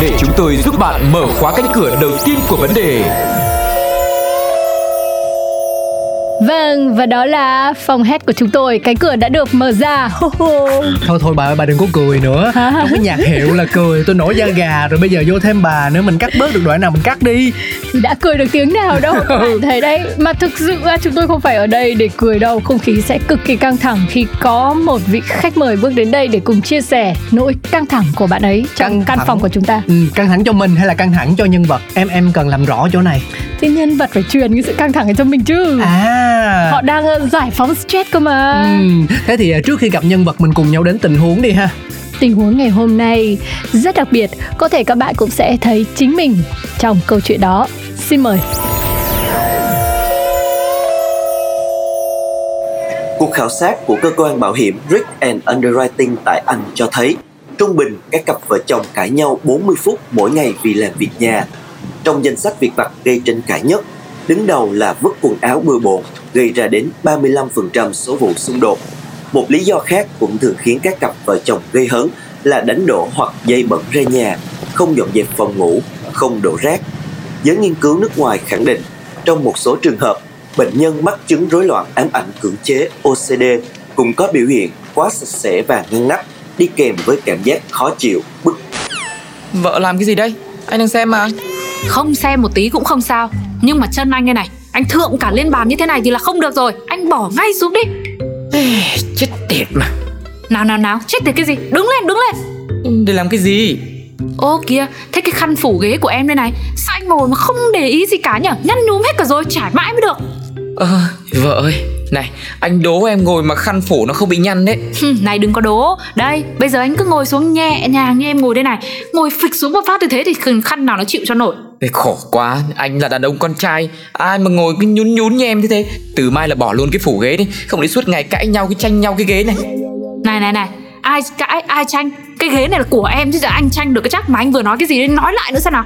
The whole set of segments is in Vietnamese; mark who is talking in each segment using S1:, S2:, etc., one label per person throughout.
S1: để chúng tôi giúp bạn mở khóa cánh cửa đầu tiên của vấn đề.
S2: Vâng, và đó là phòng hét của chúng tôi. Cái cửa đã được mở ra.
S3: Thôi thôi bà ơi bà đừng có cười nữa. Trong cái nhạc hiệu là cười tôi nổi da gà Rồi bây giờ vô thêm bà nữa Mình cắt bớt được đoạn nào mình cắt đi.
S2: Thì đã cười được tiếng nào đâu. Các bạn thấy đấy Mà thực sự là chúng tôi không phải ở đây để cười đâu. Không khí sẽ cực kỳ căng thẳng Khi có một vị khách mời bước đến đây Để cùng chia sẻ nỗi căng thẳng của bạn ấy Trong
S3: Căng
S2: căn
S3: thẳng.
S2: phòng của chúng ta.
S3: Ừ, Căng thẳng cho mình hay là căng thẳng cho nhân vật? Em em cần làm rõ chỗ này.
S2: Thì nhân vật phải truyền cái sự căng thẳng ấy cho mình chứ.
S3: À
S2: Họ đang ờ, giải phóng stress cơ mà.
S3: Ừ, Thế thì à, trước khi gặp nhân vật mình cùng nhau đến tình huống đi ha.
S2: Tình huống ngày hôm nay rất đặc biệt Có thể các bạn cũng sẽ thấy chính mình trong câu chuyện đó. Xin mời.
S4: Cuộc khảo sát của cơ quan bảo hiểm Risk and Underwriting tại Anh cho thấy trung bình các cặp vợ chồng cãi nhau 40 phút mỗi ngày vì làm việc nhà. Trong danh sách việc vặt gây tranh cãi nhất, đứng đầu là vứt quần áo bừa bộn gây ra đến 35% số vụ xung đột. Một lý do khác cũng thường khiến các cặp vợ chồng gây hấn là đánh đổ hoặc dây bẩn ra nhà, không dọn dẹp phòng ngủ, không đổ rác. Giới nghiên cứu nước ngoài khẳng định, trong một số trường hợp, bệnh nhân mắc chứng rối loạn ám ảnh cưỡng chế OCD cũng có biểu hiện quá sạch sẽ và ngăn nắp đi kèm với cảm giác khó chịu, bức
S5: Vợ làm cái gì đây? Anh đang xem mà
S6: Không xem một tí cũng không sao Nhưng mà chân anh đây này Anh thượng cả lên bàn như thế này thì là không được rồi. Anh bỏ ngay xuống đi.
S5: Chết tiệt mà.
S6: Nào nào nào Chết tiệt cái gì? Đứng lên đứng lên.
S5: Để làm cái gì?
S6: Ô kìa Thế cái khăn phủ ghế của em đây này Sao anh ngồi mà không để ý gì cả nhở? Nhăn nhúm hết cả rồi Trải mãi mới được.
S5: Ờ, vợ ơi Này, anh đố em ngồi mà khăn phủ nó không bị nhăn đấy.
S6: Này đừng có đố. Đây bây giờ anh cứ ngồi xuống nhẹ nhàng như em ngồi đây này. Ngồi phịch xuống một phát như thế thì khăn nào nó chịu cho nổi
S5: Ê, Khổ quá, anh là đàn ông con trai. Ai mà ngồi cứ nhún nhún như em thế thế? Từ mai là bỏ luôn cái phủ ghế đi. Không để suốt ngày cãi nhau cái tranh nhau cái ghế này.
S6: Này này này. Ai cãi ai tranh? Cái ghế này là của em chứ giờ anh tranh được cái chắc Mà anh vừa nói cái gì đấy nói lại nữa xem nào.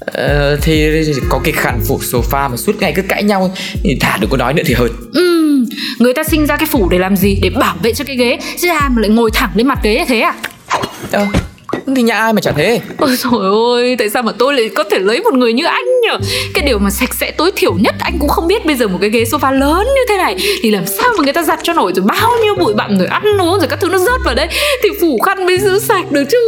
S5: Ờ, Thì có cái khăn phủ sofa mà suốt ngày cứ cãi nhau thì Thả đừng có nói nữa thì hơn.
S6: Ừm, người ta sinh ra cái phủ để làm gì? Để bảo vệ cho cái ghế. Chứ ai mà lại ngồi thẳng lên mặt ghế như thế à?
S5: Ờ, thì nhà ai mà chả thế?
S6: Ôi trời ơi, tại sao mà tôi lại có thể lấy một người như anh nhở? Cái điều mà sạch sẽ tối thiểu nhất anh cũng không biết Bây giờ một cái ghế sofa lớn như thế này Thì làm sao mà người ta giặt cho nổi rồi bao nhiêu bụi bặm rồi ăn uống rồi các thứ nó rớt vào đấy Thì phủ khăn mới giữ sạch được chứ.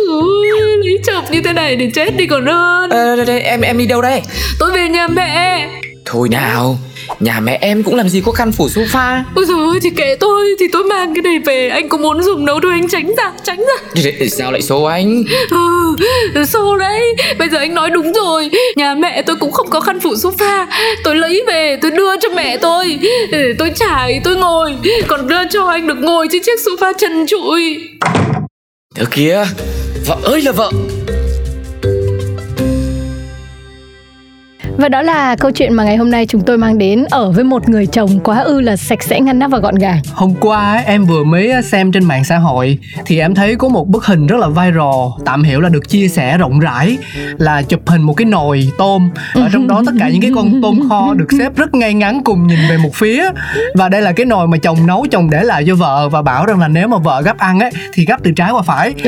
S6: Lấy chồng như thế này để chết đi còn hơn.
S5: Ờ, đây, đây, em em đi đâu đây?
S6: Tôi về nhà mẹ.
S5: Thôi nào Nhà mẹ em cũng làm gì có khăn phủ sofa.
S6: Ôi trời ơi, thì kệ tôi Thì tôi mang cái này về. Anh có muốn dùng đâu thôi anh tránh ra, tránh ra.
S5: Để- Sao lại số anh?
S6: Ừ, xô đấy. Bây giờ anh nói đúng rồi. Nhà mẹ tôi cũng không có khăn phủ sofa. Tôi lấy về tôi đưa cho mẹ tôi. Để tôi trải tôi ngồi. Còn đưa cho anh được ngồi trên chiếc sofa trần trụi.
S5: Thế kia Vợ ơi là vợ
S2: Và đó là câu chuyện mà ngày hôm nay chúng tôi mang đến Ở với một người chồng quá ư là sạch sẽ ngăn nắp và gọn gàng
S3: Hôm qua em vừa mới xem trên mạng xã hội thì em thấy có một bức hình rất là viral, tạm hiểu là được chia sẻ rộng rãi là chụp hình một cái nồi tôm ở trong đó tất cả những cái con tôm kho được xếp rất ngay ngắn cùng nhìn về một phía và đây là cái nồi mà chồng nấu chồng để lại cho vợ và bảo rằng là nếu mà vợ gấp ăn ấy thì gấp từ trái qua phải.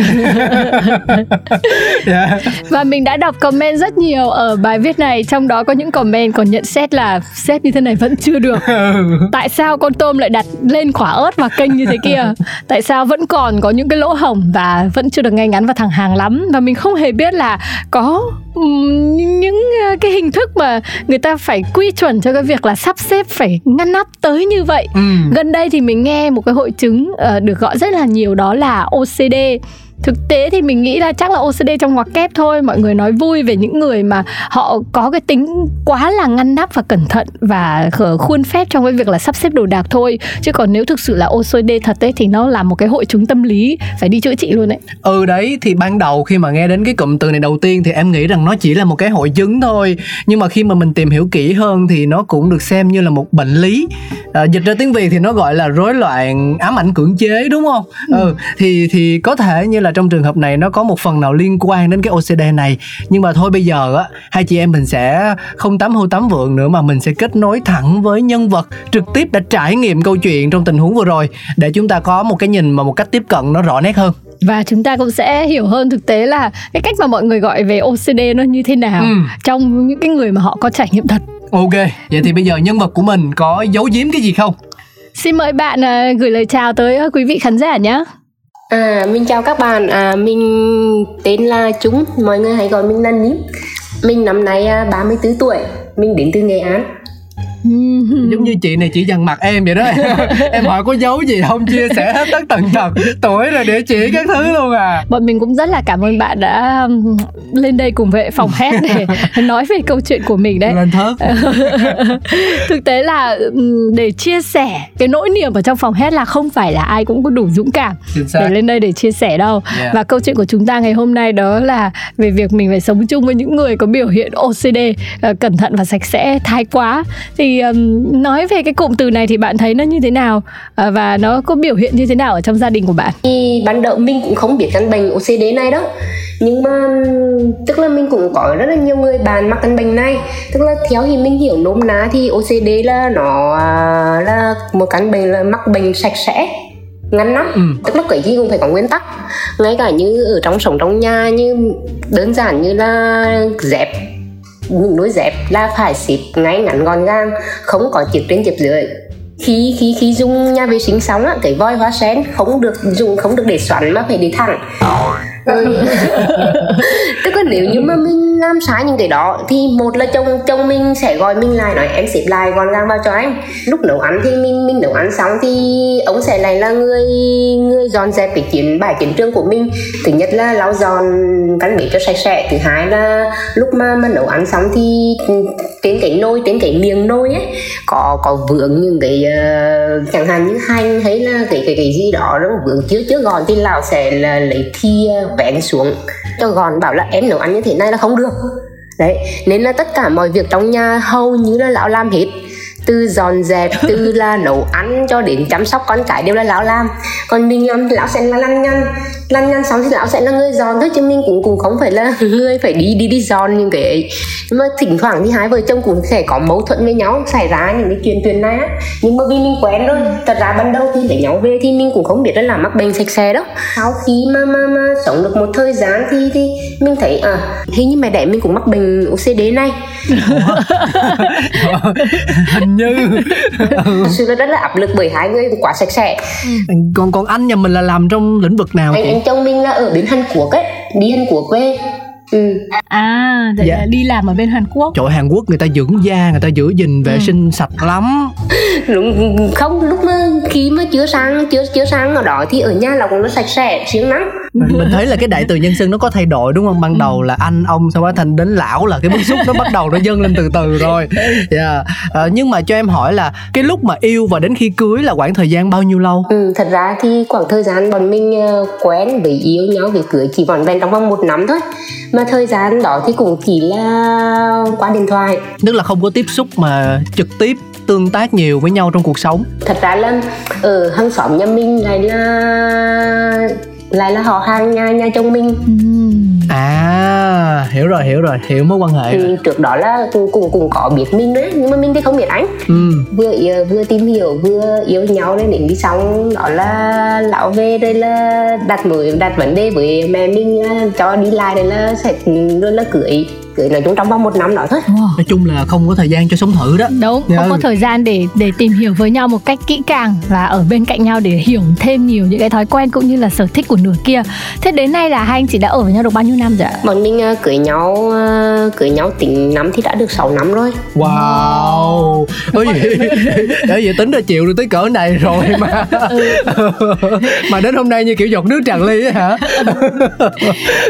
S3: Dạ.
S2: Và mình đã đọc comment rất nhiều ở bài viết này Trong đó có những comment còn nhận xét là Xếp như thế này vẫn chưa được. Tại sao con tôm lại đặt lên quả ớt và kênh như thế kia? Tại sao vẫn còn có những cái lỗ hổng Và vẫn chưa được ngay ngắn và thẳng hàng lắm? Và mình không hề biết là có những ờ, cái hình thức mà người ta phải quy chuẩn cho cái việc là sắp xếp phải ngăn nắp tới như vậy.
S3: Ừ.
S2: Gần đây thì mình nghe một cái hội chứng ờ, được gọi rất là nhiều đó là OCD thực tế thì mình nghĩ là chắc là OCD trong ngoặc kép thôi. Mọi người nói vui về những người mà họ có cái tính quá là ngăn nắp và cẩn thận và khuôn phép trong cái việc là sắp xếp đồ đạc thôi. Chứ còn nếu thực sự là OCD thật ấy thì nó là một cái hội chứng tâm lý. Phải đi chữa trị luôn đấy
S3: ừ đấy. Thì ban đầu khi mà nghe đến cái cụm từ này đầu tiên thì em nghĩ rằng nó chỉ là một cái hội chứng thôi. Nhưng mà khi mà mình tìm hiểu kỹ hơn thì nó cũng được xem như là một bệnh lý. À, dịch ra tiếng việt thì nó gọi là rối loạn ám ảnh cưỡng chế đúng không? Ừ. ừ thì thì có thể như là trong trường hợp này nó có một phần nào liên quan đến cái OCD này nhưng mà thôi bây giờ á hai chị em mình sẽ không tắm hô tắm vượng nữa mà mình sẽ kết nối thẳng với nhân vật trực tiếp đã trải nghiệm câu chuyện trong tình huống vừa rồi để chúng ta có một cái nhìn mà một cách tiếp cận nó rõ nét hơn
S2: và chúng ta cũng sẽ hiểu hơn thực tế là cái cách mà mọi người gọi về OCD nó như thế nào ừ. trong những cái người mà họ có trải nghiệm thật.
S3: Ok, vậy thì bây giờ nhân vật của mình có giấu giếm cái gì không?
S2: Xin mời bạn uh, gửi lời chào tới uh, quý vị khán giả nhé.
S7: À, mình chào các bạn, à, mình tên là Trung. Mọi người hãy gọi mình là Ním Mình năm nay à, 34 tuổi, mình đến từ Nghệ An
S3: giống như chị này chỉ dằn mặt em vậy đó. Em hỏi có giấu gì không chia sẻ hết tất tần tật tuổi rồi địa chỉ các thứ luôn à.
S2: Bọn mình cũng rất là cảm ơn bạn đã um, lên đây cùng vệ phòng hét để nói về câu chuyện của mình đấy.
S3: Lên thớt.
S2: Thực tế là um, để chia sẻ cái nỗi niềm ở trong phòng hét là không phải là ai cũng có đủ dũng cảm để lên đây để chia sẻ đâu. Yeah. và câu chuyện của chúng ta ngày hôm nay đó là về việc mình phải sống chung với những người có biểu hiện OCD uh, cẩn thận và sạch sẽ thái quá. Thì um, nói về cái cụm từ này thì bạn thấy nó như thế nào? Uh, và nó có biểu hiện như thế nào ở trong gia đình của bạn?
S7: Thì ban đầu mình cũng không biết căn bệnh OCD này đó nhưng mà tức là mình cũng có rất là nhiều người bạn mắc căn bệnh này. Tức là theo thì mình hiểu nôm ná thì OCD là nó à, là một căn bệnh là mắc bệnh sạch sẽ ngăn nắp. Ừ. tức là cái gì cũng phải có nguyên tắc. Ngay cả như ở trong sống trong nhà như đơn giản như là dẹp những đôi dép là phải xếp ngay ngắn gọn gàng không có chiếc trên chiếc dưới khi khi khi dùng nhà vệ sinh xong á cái voi hoa sen không được dùng không được để xoắn mà phải để thẳng ừ. tức là nếu như mà mình làm sai những cái đó thì một là chồng chồng mình sẽ gọi mình lại nói em xếp lại gọn gàng vào cho anh. Lúc nấu ăn thì mình mình nấu ăn xong thì ông sẽ lại là người người dọn dẹp cái chiến bài chiến trường của mình. Thứ nhất là lau dọn căn bếp cho sạch sẽ. Thứ hai là lúc mà mà nấu ăn xong thì trên cái nồi trên cái miệng nồi ấy có có vướng những cái uh, chẳng hạn như hành hay là cái cái cái gì đó nó vướng chưa chưa gọn thì lão sẽ là lấy thi vén xuống cho gọn bảo là em nấu ăn như thế này là không được đấy, nên là tất cả mọi việc trong nhà hầu như là lão làm hết từ dọn dẹp từ là nấu ăn cho đến chăm sóc con cái đều là lão làm. Còn mình làm thì lão sẽ là lăn nhăn lăn nhăn xong thì lão sẽ là người dọn thôi chứ mình cũng cũng không phải là người phải đi đi đi dọn những cái ấy. Nhưng mà thỉnh thoảng thì hai vợ chồng cũng sẽ có mâu thuẫn với nhau xảy ra những cái chuyện chuyện này á. Nhưng mà vì mình quen rồi thật ra ban đầu khi lấy nhau về thì mình cũng không biết là mắc bệnh sạch sẽ đâu. Sau khi mà mà, mà sống được một thời gian thì thì mình thấy à hình như mẹ đẻ mình cũng mắc bệnh OCD này.
S3: Hình như.
S7: Sự rất là áp lực bởi hai người quá sạch sẽ.
S3: Còn còn anh nhà mình là làm trong lĩnh vực nào
S7: anh, anh chồng mình là ở bên Hàn Quốc ấy đi Hàn Quốc về
S2: Ừ. À, dạ. đi làm ở bên Hàn Quốc.
S3: Chỗ Hàn Quốc người ta dưỡng da, người ta giữ gìn vệ ừ. sinh sạch lắm.
S7: Đúng không lúc mà khi mà chưa sang chưa chưa sang ở đó thì ở nhà là cũng nó sạch sẽ siêng lắm.
S3: mình thấy là cái đại từ nhân xưng nó có thay đổi đúng không? Ban đầu là anh ông sau đó thành đến lão là cái bức xúc nó bắt đầu nó dâng lên từ từ rồi. Dạ. Yeah. À, nhưng mà cho em hỏi là cái lúc mà yêu và đến khi cưới là khoảng thời gian bao nhiêu lâu?
S7: Ừ, thật ra thì khoảng thời gian bọn mình uh, quen với yêu nhau với cưới chỉ vỏn vẹn trong vòng một năm thôi mà thời gian đó thì cũng chỉ là qua điện thoại.
S3: Tức là không có tiếp xúc mà trực tiếp tương tác nhiều với nhau trong cuộc sống.
S7: Thật ra là ở hàng xóm nhà mình lại là lại là họ hàng nhà nhà chồng mình
S3: à hiểu rồi hiểu rồi hiểu mối quan hệ
S7: thì rồi. trước đó là cũng cũng cũng có biết mình đấy nhưng mà mình thì không biết anh ừ. vừa yêu, vừa tìm hiểu vừa yêu nhau nên đến đi xong đó là lão về đây là đặt mới đặt vấn đề với mẹ mình cho đi lại đây là sẽ rồi là cưới cưới nói chung trong vòng một năm đó thôi.
S2: Wow.
S3: nói chung là không có thời gian cho sống thử đó.
S2: Đúng
S3: Dạ.
S2: không có thời gian để để tìm hiểu với nhau một cách kỹ càng và ở bên cạnh nhau để hiểu thêm nhiều những cái thói quen cũng như là sở thích của nửa kia. Thế đến nay là hai anh chị đã ở với nhau được bao nhiêu năm rồi ạ?
S7: Bọn mình ờ, cưới nhau ờ, cưới nhau tính năm thì đã được 6 năm rồi.
S3: Wow. Bởi vậy bởi vậy tính ra chịu được tới cỡ này rồi mà. Mà đến hôm nay như kiểu giọt nước tràn ly á hả?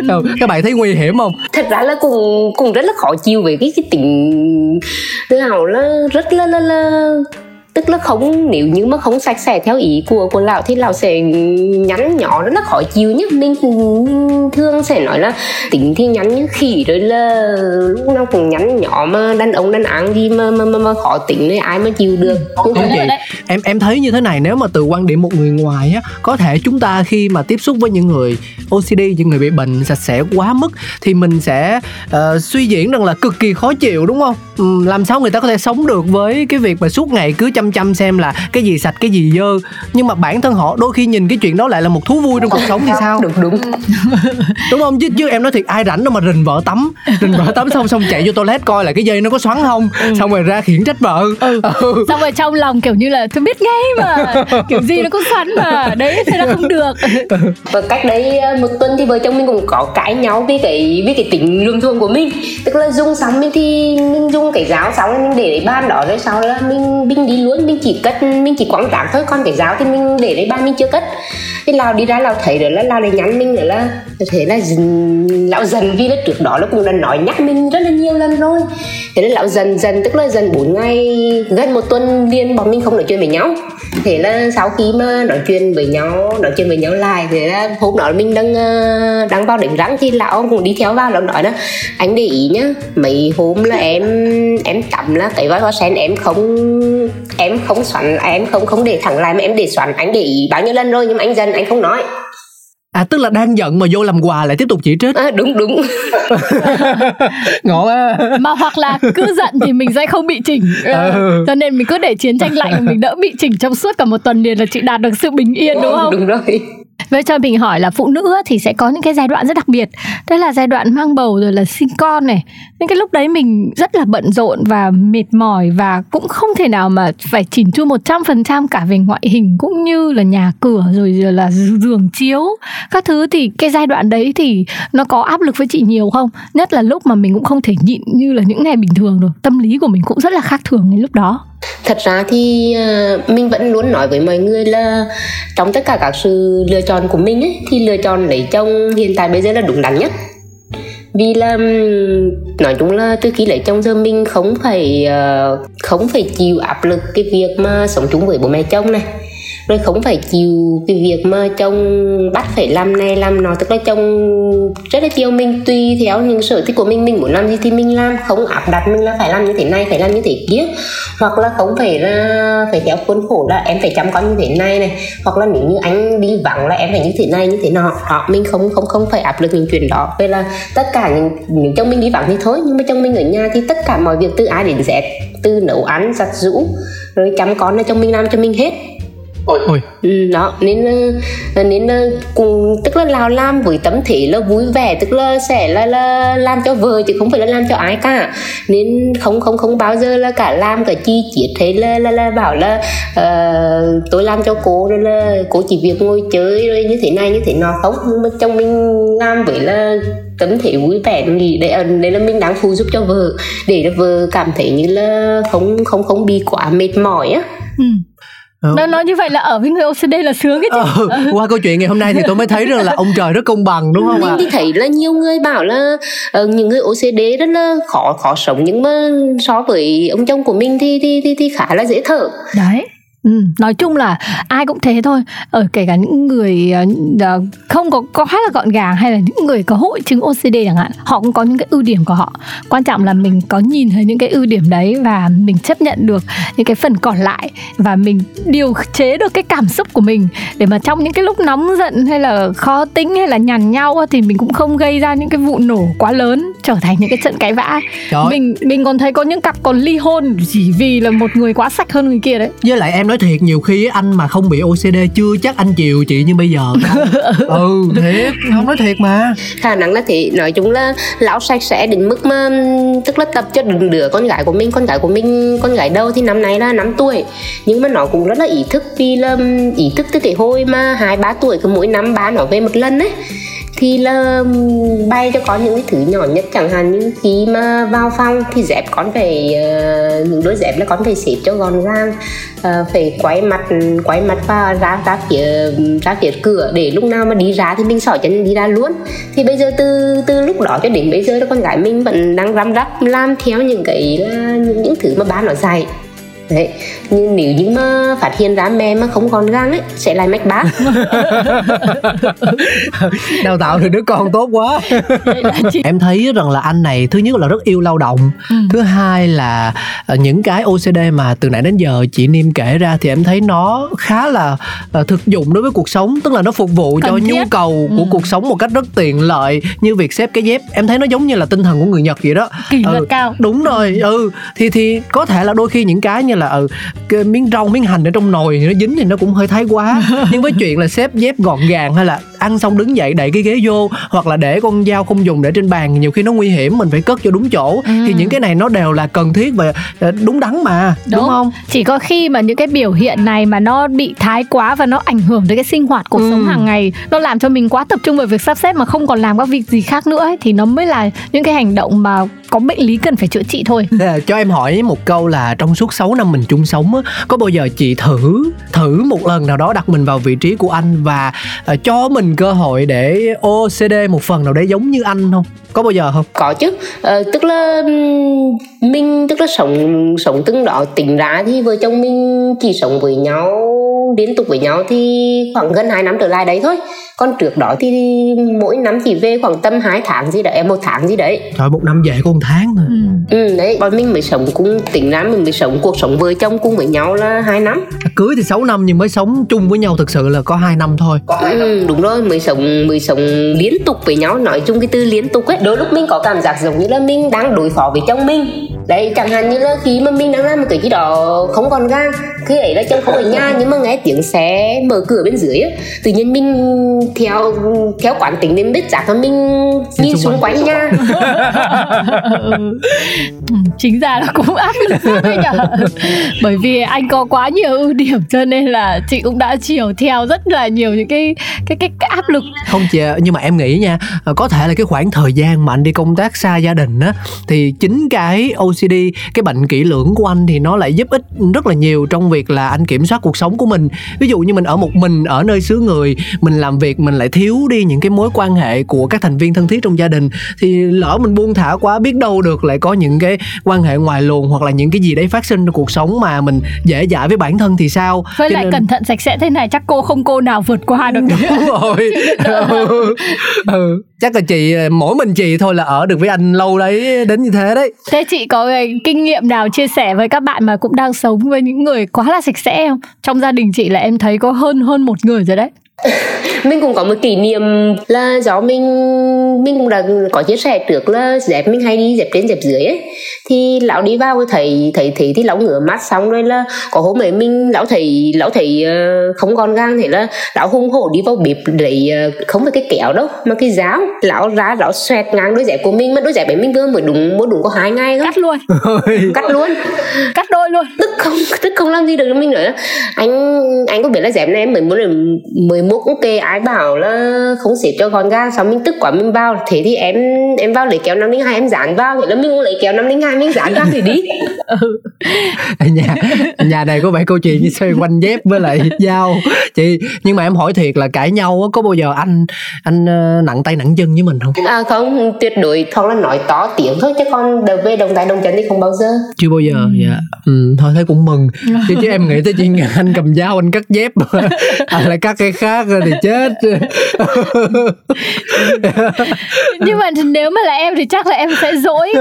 S3: Đâu, các bạn thấy nguy hiểm không?
S7: Thật ra là cũng cùng rất là khó chịu về cái cái tính tự hào là rất là là là tức là không nếu như mà không sạch sẽ theo ý của của lão thì lão sẽ nhắn nhỏ rất là khó chịu nhá mình, thường sẽ nói là tính thì nhắn như khỉ rồi là lúc nào cũng nhắn nhỏ mà đàn ông đàn áng gì mà mà, mà, mà khó tính này ai mà chịu được.
S3: Không chị em em thấy như thế này nếu mà từ quan điểm một người ngoài á có thể chúng ta khi mà tiếp xúc với những người OCD những người bị bệnh sạch sẽ quá mức thì mình sẽ uh, suy diễn rằng là cực kỳ khó chịu đúng không? Um, làm sao người ta có thể sống được với cái việc mà suốt ngày cứ chăm chăm xem là cái gì sạch cái gì dơ. Nhưng mà bản thân họ đôi khi nhìn cái chuyện đó lại là một thú vui trong cuộc sống thì sao?
S7: Đúng đúng.
S3: Đúng không? Chứ chứ em nói thiệt ai rảnh đâu mà rình vợ tắm. Rình vợ tắm xong xong chạy vô toilet coi là cái dây nó có xoắn không? Xong rồi ra khiển trách vợ.
S2: Ừ. ừ. xong rồi trong lòng kiểu như là tôi biết ngay mà. Kiểu gì nó cũng xoắn mà. Đấy thế là không được.
S7: Và cách đấy ờ, một tuần thì vợ chồng mình cũng có cãi nhau với cái với cái tính lương thường của mình. Tức là dùng xong mình thì mình dùng cái giáo xong mình để đấy ban đó rồi sau là mình mình đi luôn mình chỉ cất, mình chỉ quảng trạc thôi, còn cái giáo thì mình để đấy ba mình chưa cất. Cái lao đi ra lao thấy rồi là lao lại nhắn mình nữa là thế là lão dần vì là trước đó nó cũng đã nói nhắc mình rất là nhiều lần rồi. Thế nên lão dần dần, tức là dần bốn ngày, gần một tuần liền bọn mình không nói chuyện với nhau. Thế là sau khi mà nói chuyện với nhau, nói chuyện với nhau lại, thế là hôm đó mình đang ờ, đang vào đánh răng thì lão cũng đi theo vào lão nói đó anh để ý nhá, mấy hôm là em em tắm là cái gói hoa sen em không em không xoắn em không không để thẳng lại mà em để xoắn anh để ý bao nhiêu lần rồi nhưng mà anh dần anh không nói.
S3: À tức là đang giận mà vô làm quà lại tiếp tục chỉ trích.
S7: À, Đúng đúng.
S3: Ngộ á
S2: Mà hoặc là cứ giận thì mình sẽ không bị chỉnh. Ừ. Cho nên mình cứ để chiến tranh lạnh Mình đỡ bị chỉnh trong suốt cả một tuần liền Là chị đạt được sự bình yên đúng không?
S7: Đúng rồi.
S2: Vậy cho mình hỏi là phụ nữ thì sẽ có những cái giai đoạn rất đặc biệt. Đó là giai đoạn mang bầu rồi là sinh con này. Những cái lúc đấy mình rất là bận rộn và mệt mỏi Và cũng không thể nào mà phải chỉnh chu 100% cả về ngoại hình Cũng như là nhà cửa rồi là giường chiếu các thứ thì cái giai đoạn đấy thì nó có áp lực với chị nhiều không? Nhất là lúc mà mình cũng không thể nhịn như là những ngày bình thường được Tâm lý của mình cũng rất là khác thường ngay lúc đó.
S7: Thật ra thì ờ, mình vẫn luôn nói với mọi người là trong tất cả các sự lựa chọn của mình ấy, thì lựa chọn lấy chồng hiện tại bây giờ là đúng đắn nhất. Vì là nói chung là từ khi lấy chồng giờ mình không phải ờ, không phải chịu áp lực cái việc mà sống chung với bố mẹ chồng này rồi không phải chịu cái việc mà chồng bắt phải làm này làm nọ, tức là chồng rất là chiều mình. Tùy theo những sở thích của mình mình muốn làm gì thì mình làm. Không áp đặt mình là phải làm như thế này, phải làm như thế kia. Hoặc là không phải là phải theo khuôn khổ là em phải chăm con như thế này này. Hoặc là nếu như anh đi vắng là em phải như thế này, như thế nọ. Đó, mình không không không phải áp lực những chuyện đó. Vậy là tất cả những những chồng mình đi vắng thì thôi. Nhưng mà chồng mình ở nhà thì tất cả mọi việc từ A đến Z, từ nấu ăn, giặt rũ rồi chăm con là chồng mình làm cho mình hết.
S3: Ôi.
S7: Ừ, đó nên nên cùng tức là lao làm với tấm thế là vui vẻ tức là sẽ là, là làm cho vợ chứ không phải là làm cho ai cả nên không không không bao giờ là cả làm cả chi chiết hay là là, là bảo là uh, tôi làm cho cô rồi là cô chỉ việc ngồi chơi rồi như thế này như thế nọ không nhưng mà chồng mình làm với là tấm thể vui vẻ nghĩ để đây là mình đang phụ giúp cho vợ để cho vợ cảm thấy như là không không không bị quá mệt mỏi á
S2: ừ. Nó nói như vậy là ở với người OCD là sướng cái chứ.
S3: Ờ, qua câu chuyện ngày hôm nay thì tôi mới thấy rằng là ông trời rất công bằng đúng không
S7: ạ?
S3: À?
S7: Mình thì thấy là nhiều người bảo là uh, những người OCD rất là khó khó sống nhưng mà so với ông chồng của mình thì thì thì, thì khá là dễ thở.
S2: Đấy. Ừ, nói chung là ai cũng thế thôi. Ở kể cả những người uh, không có quá là gọn gàng hay là những người có hội chứng OCD chẳng hạn họ cũng có những cái ưu điểm của họ. Quan trọng là mình có nhìn thấy những cái ưu điểm đấy và mình chấp nhận được những cái phần còn lại và mình điều chế được cái cảm xúc của mình. Để mà trong những cái lúc nóng giận hay là khó tính hay là nhằn nhau thì mình cũng không gây ra những cái vụ nổ quá lớn trở thành những cái trận cãi vã. Mình mình còn thấy có những cặp còn ly hôn chỉ vì là một người quá sạch hơn người kia đấy.
S3: Với lại em nói thiệt nhiều khi anh mà không bị OCD chưa chắc anh chịu chị như bây giờ. Ừ thiệt không nói thiệt mà.
S7: Khả năng là thế nói chung là lão sạch sẽ đến mức mà tức là tập cho đừng đứa con gái của mình con gái của mình con gái đâu thì năm nay là 5 tuổi. Nhưng mà nó cũng rất là ý thức vì là ý thức từ cái hồi mà hai ba tuổi cứ mỗi năm ba nó về một lần ấy thì là bay cho con những cái thứ nhỏ nhất chẳng hạn như khi mà vào phòng thì dép con phải uh, những đôi dép là con phải xếp cho gọn gàng uh, phải quay mặt quay mặt và ra ra phía ra phía cửa để lúc nào mà đi ra thì mình xỏ chân đi ra luôn. Thì bây giờ từ từ lúc đó cho đến bây giờ là con gái mình vẫn đang răm rắp làm theo những cái những, những thứ mà ba nó dạy đấy nhưng nếu như mà phát hiện ra mẹ mà không còn gan ấy sẽ lại mách bác.
S3: Đào tạo được đứa con tốt quá. Em thấy rằng là anh này thứ nhất là rất yêu lao động ừ. thứ hai là ờ, những cái OCD mà từ nãy đến giờ chị Niêm kể ra thì em thấy nó khá là uh, thực dụng đối với cuộc sống tức là nó phục vụ Cần cho thiết. nhu cầu của ừ. cuộc sống một cách rất tiện lợi như việc xếp cái dép. Em thấy nó giống như là tinh thần của người Nhật vậy đó.
S2: Kỷ luật ừ, cao.
S3: đúng rồi ừ. Thì thì có thể là đôi khi những cái như là ừ, cái miếng rau miếng hành ở trong nồi nó dính thì nó cũng hơi thái quá. Nhưng với chuyện là xếp dép gọn gàng hay là ăn xong đứng dậy đẩy cái ghế vô hoặc là để con dao không dùng để trên bàn nhiều khi nó nguy hiểm mình phải cất cho đúng chỗ ừ. thì những cái này nó đều là cần thiết và ờ, đúng đắn mà đúng. đúng không
S2: chỉ có khi mà những cái biểu hiện này mà nó bị thái quá và nó ảnh hưởng tới cái sinh hoạt cuộc ừ. sống hàng ngày nó làm cho mình quá tập trung vào việc sắp xếp mà không còn làm các việc gì khác nữa ấy, thì nó mới là những cái hành động mà có bệnh lý cần phải chữa trị thôi
S3: cho em hỏi một câu là trong suốt 6 năm mình chung sống á có bao giờ chị thử thử một lần nào đó đặt mình vào vị trí của anh và uh, cho mình cơ hội để OCD một phần nào đấy giống như anh không? Có bao giờ không?
S7: Có chứ. Ờ, tức là mình tức là sống sống từng đó tính ra thì vợ chồng mình chỉ sống với nhau liên tục với nhau thì khoảng gần 2 năm trở lại đấy thôi. Còn trước đó thì mỗi năm chỉ về khoảng tầm 2 tháng gì đấy một tháng gì đấy.
S3: Trời một năm về có một tháng thôi.
S7: Ừ. ừ đấy bọn mình mới sống cũng tính ra mình mới sống cuộc sống vợ chồng cùng với nhau là hai năm.
S3: Cưới thì 6 năm nhưng mới sống chung với nhau thực sự là có hai năm thôi.
S7: Có ừ, đúng rồi mới sống mới sống liên tục với nhau. Nói chung cái từ liên tục ấy đôi lúc mình có cảm giác giống như là mình đang đối phó với chồng mình đấy chẳng hạn như là khi mà mình đang làm một cái gì đó không còn gan khi ấy là chồng không ở nhà nhưng mà nghe tiếng xe mở cửa bên dưới tự nhiên mình theo theo quán tính đến biết chắc là mình nhìn xung quanh nha
S2: ừ, chính ra là cũng áp lực đấy nhở. Bởi vì anh có quá nhiều ưu điểm cho nên là chị cũng đã chiều theo rất là nhiều những cái cái cái, cái áp lực.
S3: Không chị nhưng mà em nghĩ nha có thể là cái khoảng thời gian mà anh đi công tác xa gia đình á thì chính cái OCD cái bệnh kỹ lưỡng của anh thì nó lại giúp ích rất là nhiều trong việc là anh kiểm soát cuộc sống của mình. Ví dụ như mình ở một mình ở nơi xứ người mình làm việc mình lại thiếu đi những cái mối quan hệ của các thành viên thân thiết trong gia đình thì lỡ mình buông thả quá biết đâu được lại có những cái quan hệ ngoài luồng hoặc là những cái gì đấy phát sinh trong cuộc sống mà mình dễ dãi với bản thân thì sao?
S2: Với Cho lại nên... cẩn thận sạch sẽ thế này chắc cô không cô nào vượt qua được.
S3: Đúng rồi. Ừ. ừ. chắc là chị mỗi mình chị thôi là ở được với anh lâu đấy đến như thế đấy.
S2: Thế chị có cái kinh nghiệm nào chia sẻ với các bạn mà cũng đang sống với những người quá là sạch sẽ không? Trong gia đình chị là em thấy có hơn hơn một người rồi đấy.
S7: mình cũng có một kỷ niệm là do mình mình cũng đã có chia sẻ trước là dẹp mình hay đi dẹp trên dẹp dưới ấy. Thì lão đi vào thấy thấy thấy thì lão ngửa mắt xong rồi là có hôm ấy mình lão thấy lão thấy uh, không còn gan thì là lão hung hổ đi vào bếp lấy uh, không phải cái kéo đâu mà cái giáo lão ra lão xoẹt ngang đôi dẹp của mình mà đôi dẹp ấy mình vừa mới đúng mới đúng có hai ngày thôi
S2: cắt luôn.
S7: Cắt luôn.
S2: Cắt đôi luôn.
S7: Tức không tức không làm gì được mình nữa anh anh có biết là dẹp này em mới muốn mới mua cũng kê ai bảo là không xếp cho gọn gàng xong mình tức quá mình vào. Thế thì em em vào lấy kéo năm linh hai em dán vào. Thế là mình cũng lấy kéo năm linh hai mình dán vào thì đi.
S3: Ừ. nhà nhà này có vẻ câu chuyện như xoay quanh dép với lại dao. Chị nhưng mà em hỏi thiệt là cãi nhau có bao giờ anh anh ờ, nặng tay nặng chân với mình không?
S7: À không tuyệt đối không là nói to tiếng thôi chứ con đầu về đồng tay đồng chân thì không bao giờ.
S3: Chưa bao giờ ừ. dạ. Ừ, thôi thấy cũng mừng. Chứ, chứ em nghĩ tới chuyện anh cầm dao anh cắt dép. À, lại cắt cái khác thì chết chết
S2: nhưng mà nếu mà là em thì chắc là em sẽ dỗi.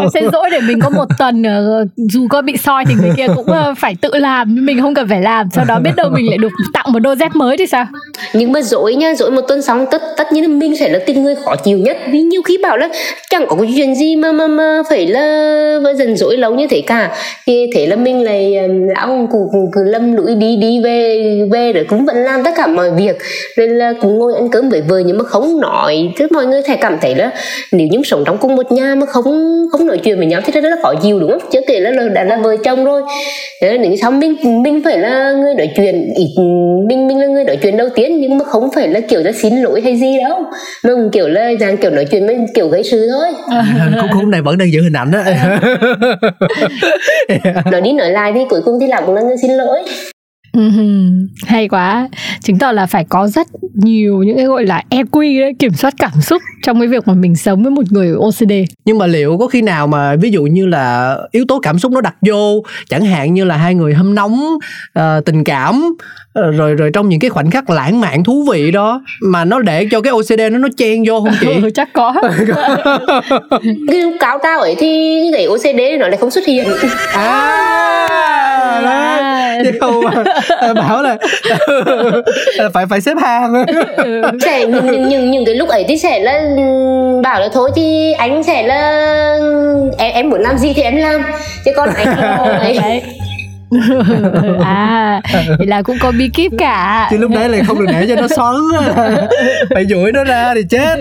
S2: Em sẽ dỗi để mình có một tuần ờ, dù có bị soi thì người kia cũng ờ, phải tự làm. Nhưng mình không cần phải làm sau đó biết đâu mình lại được tặng một đôi dép mới thì sao?
S7: Nhưng mà dỗi nha dỗi một tuần xong tất tất nhiên là mình sẽ là tìm người khó chịu nhất. Vì nhiều khi bảo là chẳng có cái chuyện gì mà mà mà phải là mà dần dỗi lâu như thế cả. Thì thế là mình lại lão cứ, cứ lâm lũi đi đi về về rồi cũng vẫn làm tất cả mọi việc. rồi là cũng ngồi ăn cơm với vợ nhưng mà không nói. Chứ mọi người sẽ cảm thấy là nếu như sống trong cùng một nhà mà không không nói chuyện với nhau thì rất là khó chịu đúng không? Chứ kể là, là đã là vợ chồng rồi. Thế là nếu sau mình mình phải là người nói chuyện ít mình mình là người nói chuyện đầu tiên nhưng mà không phải là kiểu là xin lỗi hay gì đâu. Mà kiểu là dạng kiểu nói chuyện với kiểu gây sự thôi.
S3: Khúc khúc này vẫn đang giữ hình ảnh đó
S7: nói đi nói lại thì cuối cùng thì làm cũng là người xin lỗi
S2: hay quá. Chứng tỏ là phải có rất nhiều những cái gọi là EQ đấy kiểm soát cảm xúc trong cái việc mà mình sống với một người OCD
S3: nhưng mà liệu có khi nào mà ví dụ như là yếu tố cảm xúc nó đặt vô chẳng hạn như là hai người hâm nóng uh, tình cảm uh, rồi rồi trong những cái khoảnh khắc lãng mạn thú vị đó mà nó để cho cái OCD nó nó chen vô không chị?
S2: Ừ, chắc có.
S7: Cái lúc cáo trao ấy thì cái OCD nó lại không xuất hiện.
S3: À, à, chứ không bảo là phải phải xếp hàng.
S7: Sẽ những, những, những cái lúc ấy thì sẽ là bảo là thôi thì anh sẽ là em em muốn làm gì thì em làm. Chứ còn anh ấy
S2: à thì là cũng có bí kíp cả.
S3: Chứ lúc đấy là không được để cho nó xoắn phải duỗi nó ra thì chết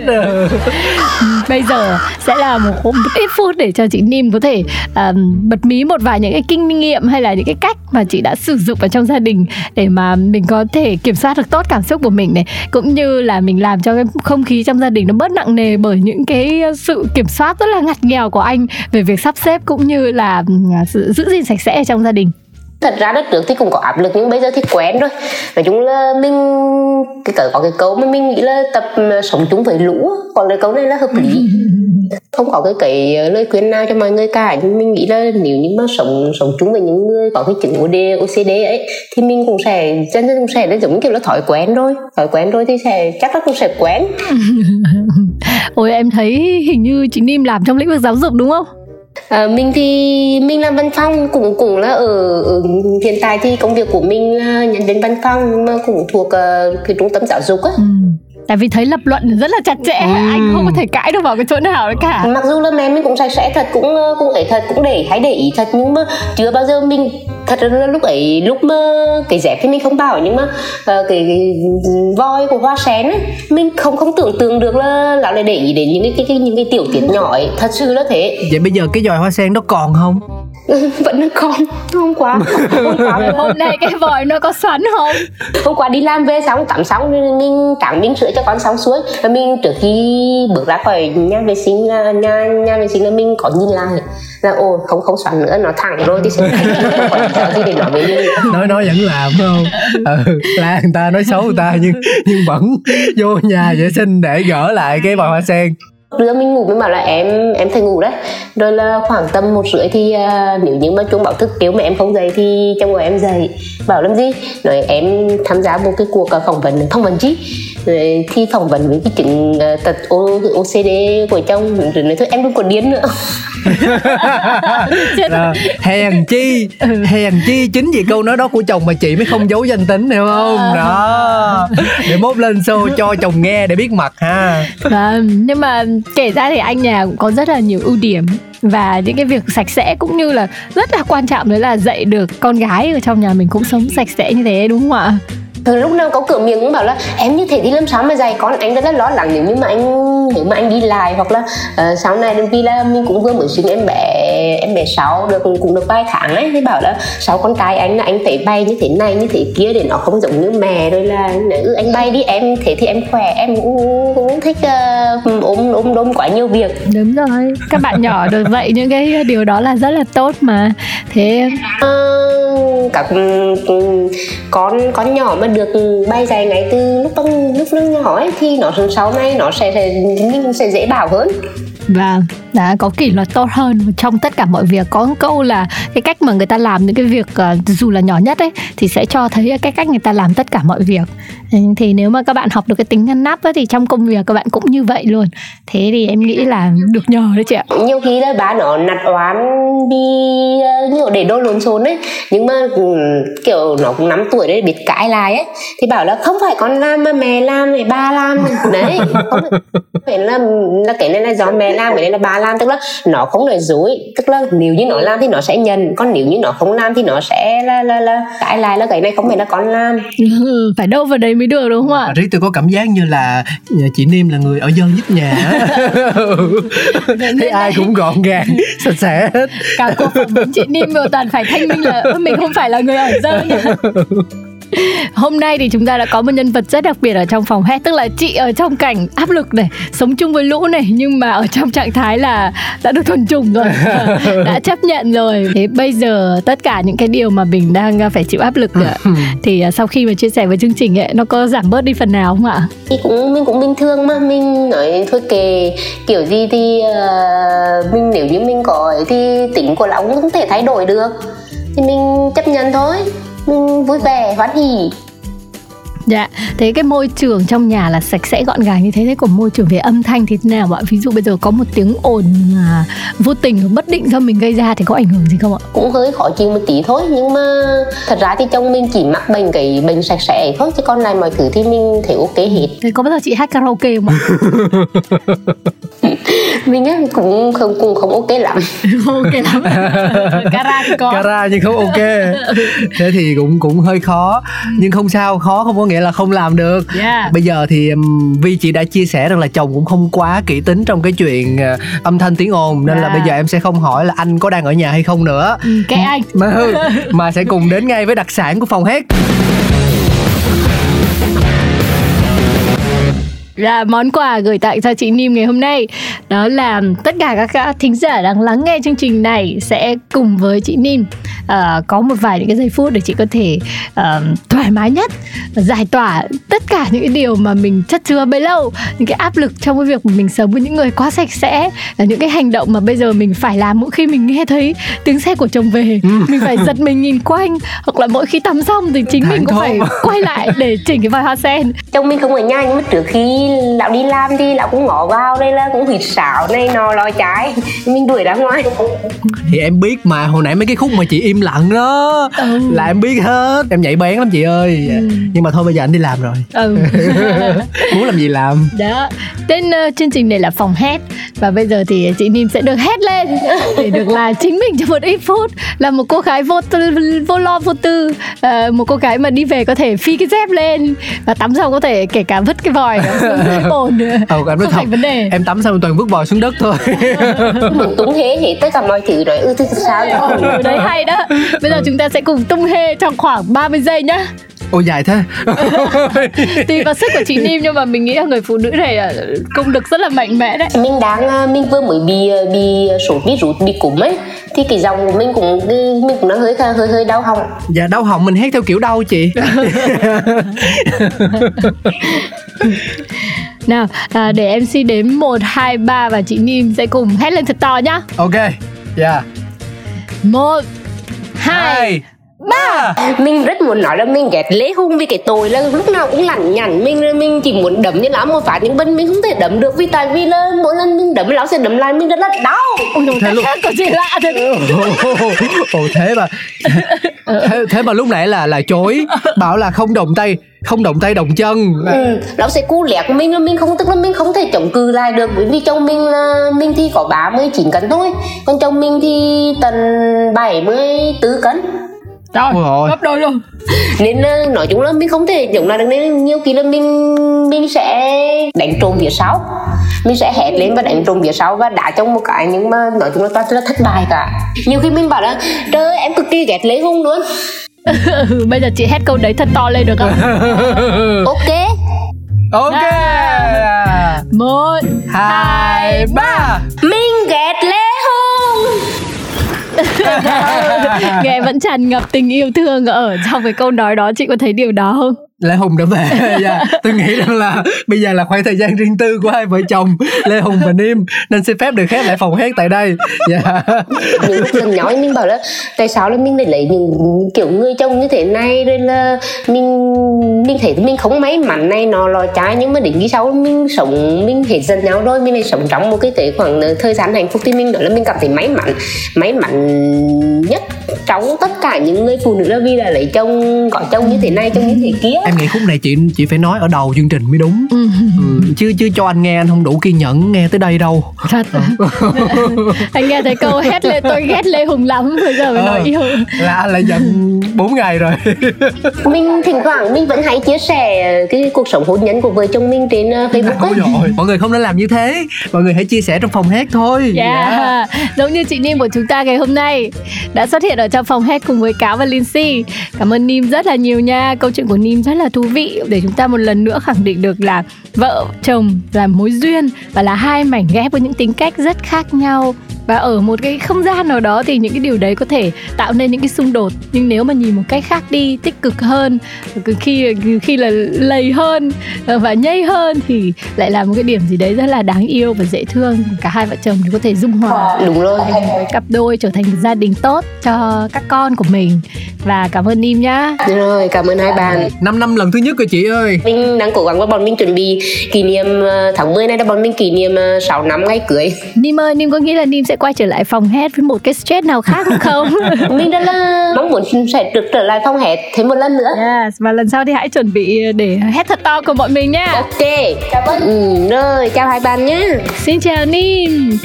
S2: bây giờ sẽ là một, ít phút để cho chị Nim có thể um, bật mí một vài những cái kinh nghiệm hay là những cái cách mà chị đã sử dụng ở trong gia đình để mà mình có thể kiểm soát được tốt cảm xúc của mình này. Cũng như là mình làm cho cái không khí trong gia đình nó bớt nặng nề bởi những cái sự kiểm soát rất là ngặt nghèo của anh về việc sắp xếp cũng như là sự giữ gìn sạch sẽ trong gia đình
S7: thật ra đất trước thì cũng có áp lực nhưng bây giờ thì quen rồi. Nói chung là mình cái cỡ có cái câu mà mình nghĩ là tập sống chung với lũ còn cái câu này là hợp lý. Không có cái cái lời khuyên nào cho mọi người cả. Nhưng mình nghĩ là nếu như mà sống sống chung với những người có cái chứng OD, OCD ấy thì mình cũng sẽ chân chân cũng sẽ là giống kiểu là thói quen rồi. Thói quen rồi thì sẽ chắc là cũng sẽ quen.
S2: Ôi em thấy hình như chị Nim làm trong lĩnh vực giáo dục đúng không
S7: À, mình thì mình làm văn phòng cũng cũng là ở, ở hiện tại thì công việc của mình ờ, là nhân viên văn phòng mà cũng thuộc uh, cái trung tâm giáo dục á. Ừ
S2: tại vì thấy lập luận rất là chặt chẽ ừ. anh không có thể cãi được vào cái chỗ nào đấy cả.
S7: Mặc dù là mẹ mình cũng sạch sẽ thật cũng cũng ấy thật cũng để hay để ý thật nhưng mà chưa bao giờ mình thật là lúc ấy lúc mà cái dép thì mình không bảo nhưng mà uh, cái, cái voi của hoa sen ấy, mình không không tưởng tượng được là là lại để ý đến những cái, cái, cái những cái tiểu tiết nhỏ ấy. Thật sự là thế.
S3: Vậy bây giờ cái dòi hoa sen nó còn không
S7: vẫn còn hôm qua
S2: hôm qua hôm nay cái vòi nó có xoắn không?
S7: Hôm qua đi làm về xong tắm xong mình tặng miếng sữa cho con xong suối và mình trước khi bước ra khỏi nhà vệ sinh là nhà nhà vệ sinh là mình có nhìn lại là ồ không không xoắn nữa nó thẳng rồi thì sẽ có gì để nói với mình.
S3: Nói nói vẫn làm không? Ừ là người ta nói xấu người ta nhưng nhưng vẫn vô nhà vệ sinh để gỡ lại cái vòi hoa sen
S7: đưa mình ngủ mới bảo là em em phải ngủ đấy. Rồi là khoảng tầm một rưỡi thì uh, nếu như mà chuông báo thức kêu mà em không dậy thì trong gọi em dậy. Bảo làm gì? Nói em tham gia một cái cuộc à, phỏng vấn. Phỏng vấn chứ rồi thi phỏng vấn với cái chứng uh, tật OCD của chồng. Rồi nói thôi em đừng còn điên nữa.
S3: Rồi, hèn chi hèn chi chính vì câu nói đó của chồng mà chị mới không giấu danh tính hiểu không? Đó. Để mốt lên show cho chồng nghe để biết mặt ha.
S2: À, nhưng mà kể ra thì anh nhà cũng có rất là nhiều ưu điểm và những cái việc sạch sẽ cũng như là rất là quan trọng đấy là dạy được con gái ở trong nhà mình cũng sống sạch sẽ như thế đúng không ạ
S7: từ lúc nào có cửa miệng cũng bảo là em như thế thì làm sao mà dạy con anh rất là lo lắng nếu như mà anh nếu mà anh đi lại hoặc là uh, sau này vì là mình cũng vừa mới sinh em bé em bé sáu được cũng được vài tháng ấy thì bảo là sau con trai anh là anh phải bay như thế này như thế kia để nó không giống như mẹ rồi là nữ anh bay đi em thế thì em khỏe em cũng, cũng thích uh, ôm ôm đôm quá nhiều việc.
S2: Đúng rồi các bạn nhỏ được dạy những cái điều đó là rất là tốt mà. Thế
S7: uh, các ừ, ừ, con con nhỏ mà được bay dài ngay từ lúc lúc lúc nhỏ ấy thì nó sau này nó sẽ, sẽ mình sẽ dễ bảo hơn.
S2: Vâng, đã có kỷ luật tốt hơn. Trong tất cả mọi việc có câu là cái cách mà người ta làm những cái việc uh, dù là nhỏ nhất ấy thì sẽ cho thấy cái cách người ta làm tất cả mọi việc. Ừ, thì nếu mà các bạn học được cái tính ngăn nắp ấy, thì trong công việc các bạn cũng như vậy luôn. Thế thì em nghĩ là được nhờ đấy chị ạ.
S7: Nhiều khi là bà nó nặt oán đi ờ, kiểu để đôi lộn xốn ấy. Nhưng mà ừ, kiểu nó cũng năm tuổi đấy biết cãi lại ấy. Thì bảo là không phải con làm mà mẹ làm này ba làm. Đấy không phải là là cái này là do mẹ làm cái này là ba làm tức là nó không nói dối tức là nếu như nó làm thì nó sẽ nhận còn nếu như nó không làm thì nó sẽ là là là cãi lại là cái này không phải là con làm
S2: ừ, phải đâu vào đấy mới được đúng không ạ?
S3: Riết tôi có cảm giác như là chị Nim là người ở dơ nhất nhà. Thấy ai cũng gọn gàng sạch sẽ hết.
S2: Cả cuộc phỏng vấn chị Nim đều toàn phải thanh minh là mình không phải là người ở dơ nha Hôm nay thì chúng ta đã có một nhân vật rất đặc biệt ở trong phòng hát Tức là chị ở trong cảnh áp lực này Sống chung với lũ này Nhưng mà ở trong trạng thái là đã được thuần trùng rồi Đã chấp nhận rồi. Thế bây giờ tất cả những cái điều mà mình đang phải chịu áp lực Thì sau khi mà chia sẻ với chương trình ấy Nó có giảm bớt đi phần nào không ạ?
S7: Thì cũng mình cũng bình thường mà Mình nói thôi kề kiểu gì thì uh, mình nếu như mình có thì tính của lão cũng không thể thay đổi được. Thì mình chấp nhận thôi vui vẻ hoan hỉ
S2: Dạ, thế cái môi trường trong nhà là sạch sẽ gọn gàng như thế Thế còn môi trường về âm thanh thì thế nào ạ? Ví dụ bây giờ có một tiếng ồn mà vô tình bất định do mình gây ra thì có ảnh hưởng gì không ạ?
S7: Cũng hơi khó chịu một tí thôi Nhưng mà thật ra thì chồng mình chỉ mắc bệnh cái bệnh sạch sẽ thôi Chứ còn lại mọi thứ thì mình thấy ok hết
S2: Thế có bao giờ chị hát karaoke không ạ?
S7: mình á cũng không cũng không ok lắm.
S2: Ok lắm. Cara thì có.
S3: Cara nhưng không ok. Thế thì cũng cũng hơi khó. Nhưng không sao khó không có nghĩa là không làm được.
S2: Yeah.
S3: bây giờ thì vi chị đã chia sẻ rằng là chồng cũng không quá kỹ tính trong cái chuyện uh, âm thanh tiếng ồn nên yeah. là bây giờ em sẽ không hỏi là anh có đang ở nhà hay không nữa.
S2: Ừ, cái anh.
S3: mà mà sẽ cùng đến ngay với đặc sản của phòng hát
S2: là món quà gửi tặng cho chị Nim ngày hôm nay. Đó là tất cả các thính giả đang lắng nghe chương trình này sẽ cùng với chị Nim uh, có một vài những cái giây phút để chị có thể uh, thoải mái nhất giải tỏa tất cả những cái điều mà mình chất chứa bấy lâu những cái áp lực trong cái việc mà mình sống với những người quá sạch sẽ là những cái hành động mà bây giờ mình phải làm mỗi khi mình nghe thấy tiếng xe của chồng về. Ừ. mình phải giật mình nhìn quanh hoặc là mỗi khi tắm xong thì chính mình cũng phải quay lại để chỉnh cái vòi hoa sen.
S7: Chồng mình không ở nhà nhưng mà trước khi lão đi làm thì lão cũng ngỏ vào đây là cũng hít xảo này nọ lòi trái mình đuổi ra ngoài.
S3: Thì em biết mà hồi nãy mấy cái khúc mà chị im lặng đó ừ. là em biết hết. Em nhảy bén lắm chị ơi. Ừ. nhưng mà thôi bây giờ anh đi làm rồi. Ừ. muốn làm gì làm?
S2: Đó. Tên uh, chương trình này là phòng hét và bây giờ thì chị Nim sẽ được hét lên. Để được là chính mình trong một ít phút. Là một cô gái vô tư, vô lo vô tư. Uh, một cô gái mà đi về có thể phi cái dép lên. Và tắm xong có thể kể cả vứt cái vòi bồn
S3: ừ, em nói thật vấn đề? em tắm xong toàn vứt vòi xuống đất thôi.
S7: Mình tung hế thì tất cả mọi thứ rồi ư ừ, sao
S2: ừ, đấy hay đó. Bây giờ chúng ta sẽ cùng tung hê trong khoảng 30 giây nhá.
S3: Ồ dài thế.
S2: Tùy vào sức của chị Nim nhưng mà mình nghĩ là người phụ nữ này là công lực rất là mạnh mẽ đấy.
S7: Mình đang, à, mình vừa mới bị à, bị sốt virus, bị cúm ấy. Thì cái giọng của mình cũng mình cũng đang hơi hơi hơi đau họng.
S3: Dạ đau họng mình hét theo kiểu đau chị
S2: Nào, à, để em MC đếm 1, 2, 3 và chị Nim sẽ cùng hét lên thật to nhá.
S3: Ok, dạ yeah.
S2: 1, 2, ba!
S7: Mình rất muốn nói là mình ghét lễ hung vì cái tội là lúc nào cũng lẳng nhằn mình mình chỉ muốn đấm như lão một phát nhưng bên mình không thể đấm được vì tại vì là mỗi lần mình đấm lão sẽ đấm lại mình rất là đau.
S2: Ôi thế luôn có gì lạ thế?
S3: Ồ thế mà thế, thế mà lúc nãy là là chối bảo là không động tay không động tay động chân.
S7: Ừ, lão sẽ cu lẹt mình là mình không tức là mình không thể chống cự lại được bởi vì chồng mình là mình thì có 39 cân thôi còn chồng mình thì tầm 74 cân
S2: Trời, Ôi gấp đôi luôn.
S7: Nên ờ, nói chung là mình không thể chống lại được Nên nhiều khi là mình mình sẽ đánh trộm phía sau. Mình sẽ hét lên và đánh trộm phía sau Và đá trong một cái nhưng mà nói chung là toàn là thất bại cả. Nhiều khi mình bảo là Trời ơi em cực kỳ ghét Lê Hùng luôn.
S2: Bây giờ chị hét câu đấy thật to lên được không?
S7: ok.
S3: Ok.
S2: Một Hai Ba.
S7: Mình ghét
S2: nghe vẫn tràn ngập tình yêu thương ở trong cái câu nói đó. Chị có thấy điều đó không?
S3: Lê Hùng đã về dạ. Tôi nghĩ rằng là bây giờ là khoảng thời gian riêng tư của hai vợ chồng Lê Hùng và Nim Nên xin phép được khép lại phòng hát tại đây dạ.
S7: những lúc gần nhỏ mình bảo là tại sao là mình lại lấy những kiểu người chồng như thế này rồi là mình mình thấy mình không may mắn này nó lò trái nhưng mà đến khi sau mình sống mình hết dần nhau rồi mình lại sống trong một cái cái khoảng thời gian hạnh phúc thì mình nói là mình cảm thấy may mắn may mắn nhất trong tất cả những người phụ nữ là vì là lấy chồng có chồng như thế này chồng như thế kia
S3: Em nghĩ khúc này chị chị phải nói ở đầu chương trình mới đúng
S2: Ừ.
S3: ừ. Chứ chứ cho anh nghe anh không đủ kiên nhẫn nghe tới đây đâu
S2: thật anh nghe thấy câu hét lên tôi ghét lê hùng lắm bây giờ mới nói
S3: Ờ.
S2: yêu
S3: Là anh lại giận 4 ngày rồi
S7: mình thỉnh thoảng mình vẫn hay chia sẻ cái cuộc sống hôn nhân của vợ chồng mình trên uh, Facebook ấy.
S3: dồi, mọi người không nên làm như thế Mọi người hãy chia sẻ trong phòng hát thôi
S2: Yeah. Giống như chị Nim của chúng ta ngày hôm nay đã xuất hiện ở trong phòng hát cùng với Cáo và Lindsay. Cảm ơn Nim rất là nhiều nha. Câu chuyện của Nim rất là thú vị. Để chúng ta một lần nữa khẳng định được là vợ chồng là mối duyên và là hai mảnh ghép với những tính cách rất khác nhau. Và ở một cái không gian nào đó thì những cái điều đấy có thể tạo nên những cái xung đột. Nhưng nếu mà nhìn một cách khác đi tích cực hơn khi khi là lầy hơn ờ, và nhây hơn thì lại là một cái điểm gì đấy rất là đáng yêu và dễ thương. Cả hai vợ chồng thì có thể dung hòa
S7: đúng rồi.
S2: cặp đôi trở thành một gia đình tốt cho các con của mình. Và cảm ơn Nim nhá.
S7: Rồi cảm ơn hai bạn.
S3: 5 năm lần thứ nhất rồi chị ơi.
S7: Mình đang cố gắng và bọn mình chuẩn bị kỷ niệm ờ, tháng 10 này là bọn mình kỷ niệm ờ, 6 năm ngày cưới.
S2: Nim ơi Nim có nghĩ là Nim sẽ quay trở lại phòng hát với một cái stress nào khác không?
S7: Mình rất là mong muốn sẽ được trở lại phòng hẹt thêm một lần nữa.
S2: Yes, và lần sau thì hãy chuẩn bị để hét thật to cùng bọn mình nhá.
S7: Ok. Ừ, rồi chào hai bạn nhé
S2: Xin chào Nim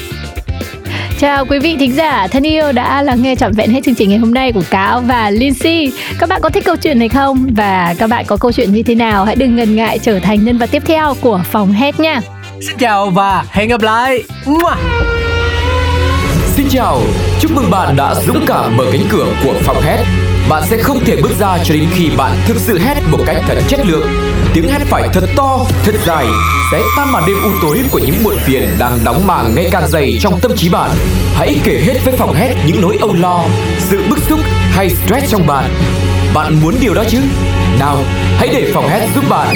S2: Chào quý vị thính giả thân yêu đã lắng nghe trọn vẹn hết chương trình ngày hôm nay của Cáo và Lindsay. Các bạn có thích câu chuyện này không? Và các bạn có câu chuyện như thế nào? Hãy đừng ngần ngại trở thành nhân vật tiếp theo của phòng hết nha.
S3: Xin chào và hẹn gặp lại Mua.
S1: Xin chào, chúc mừng bạn đã dũng cảm mở cánh cửa của phòng hét. Bạn sẽ không thể bước ra cho đến khi bạn thực sự hét một cách thật chất lượng. Tiếng hét phải thật to, thật dài, sẽ tan màn đêm u tối của những muộn phiền đang đóng màng ngày càng dày trong tâm trí bạn. Hãy kể hết với phòng hét những nỗi âu lo, sự bức xúc hay stress trong bạn. Bạn muốn điều đó chứ? Nào, hãy để phòng hét giúp bạn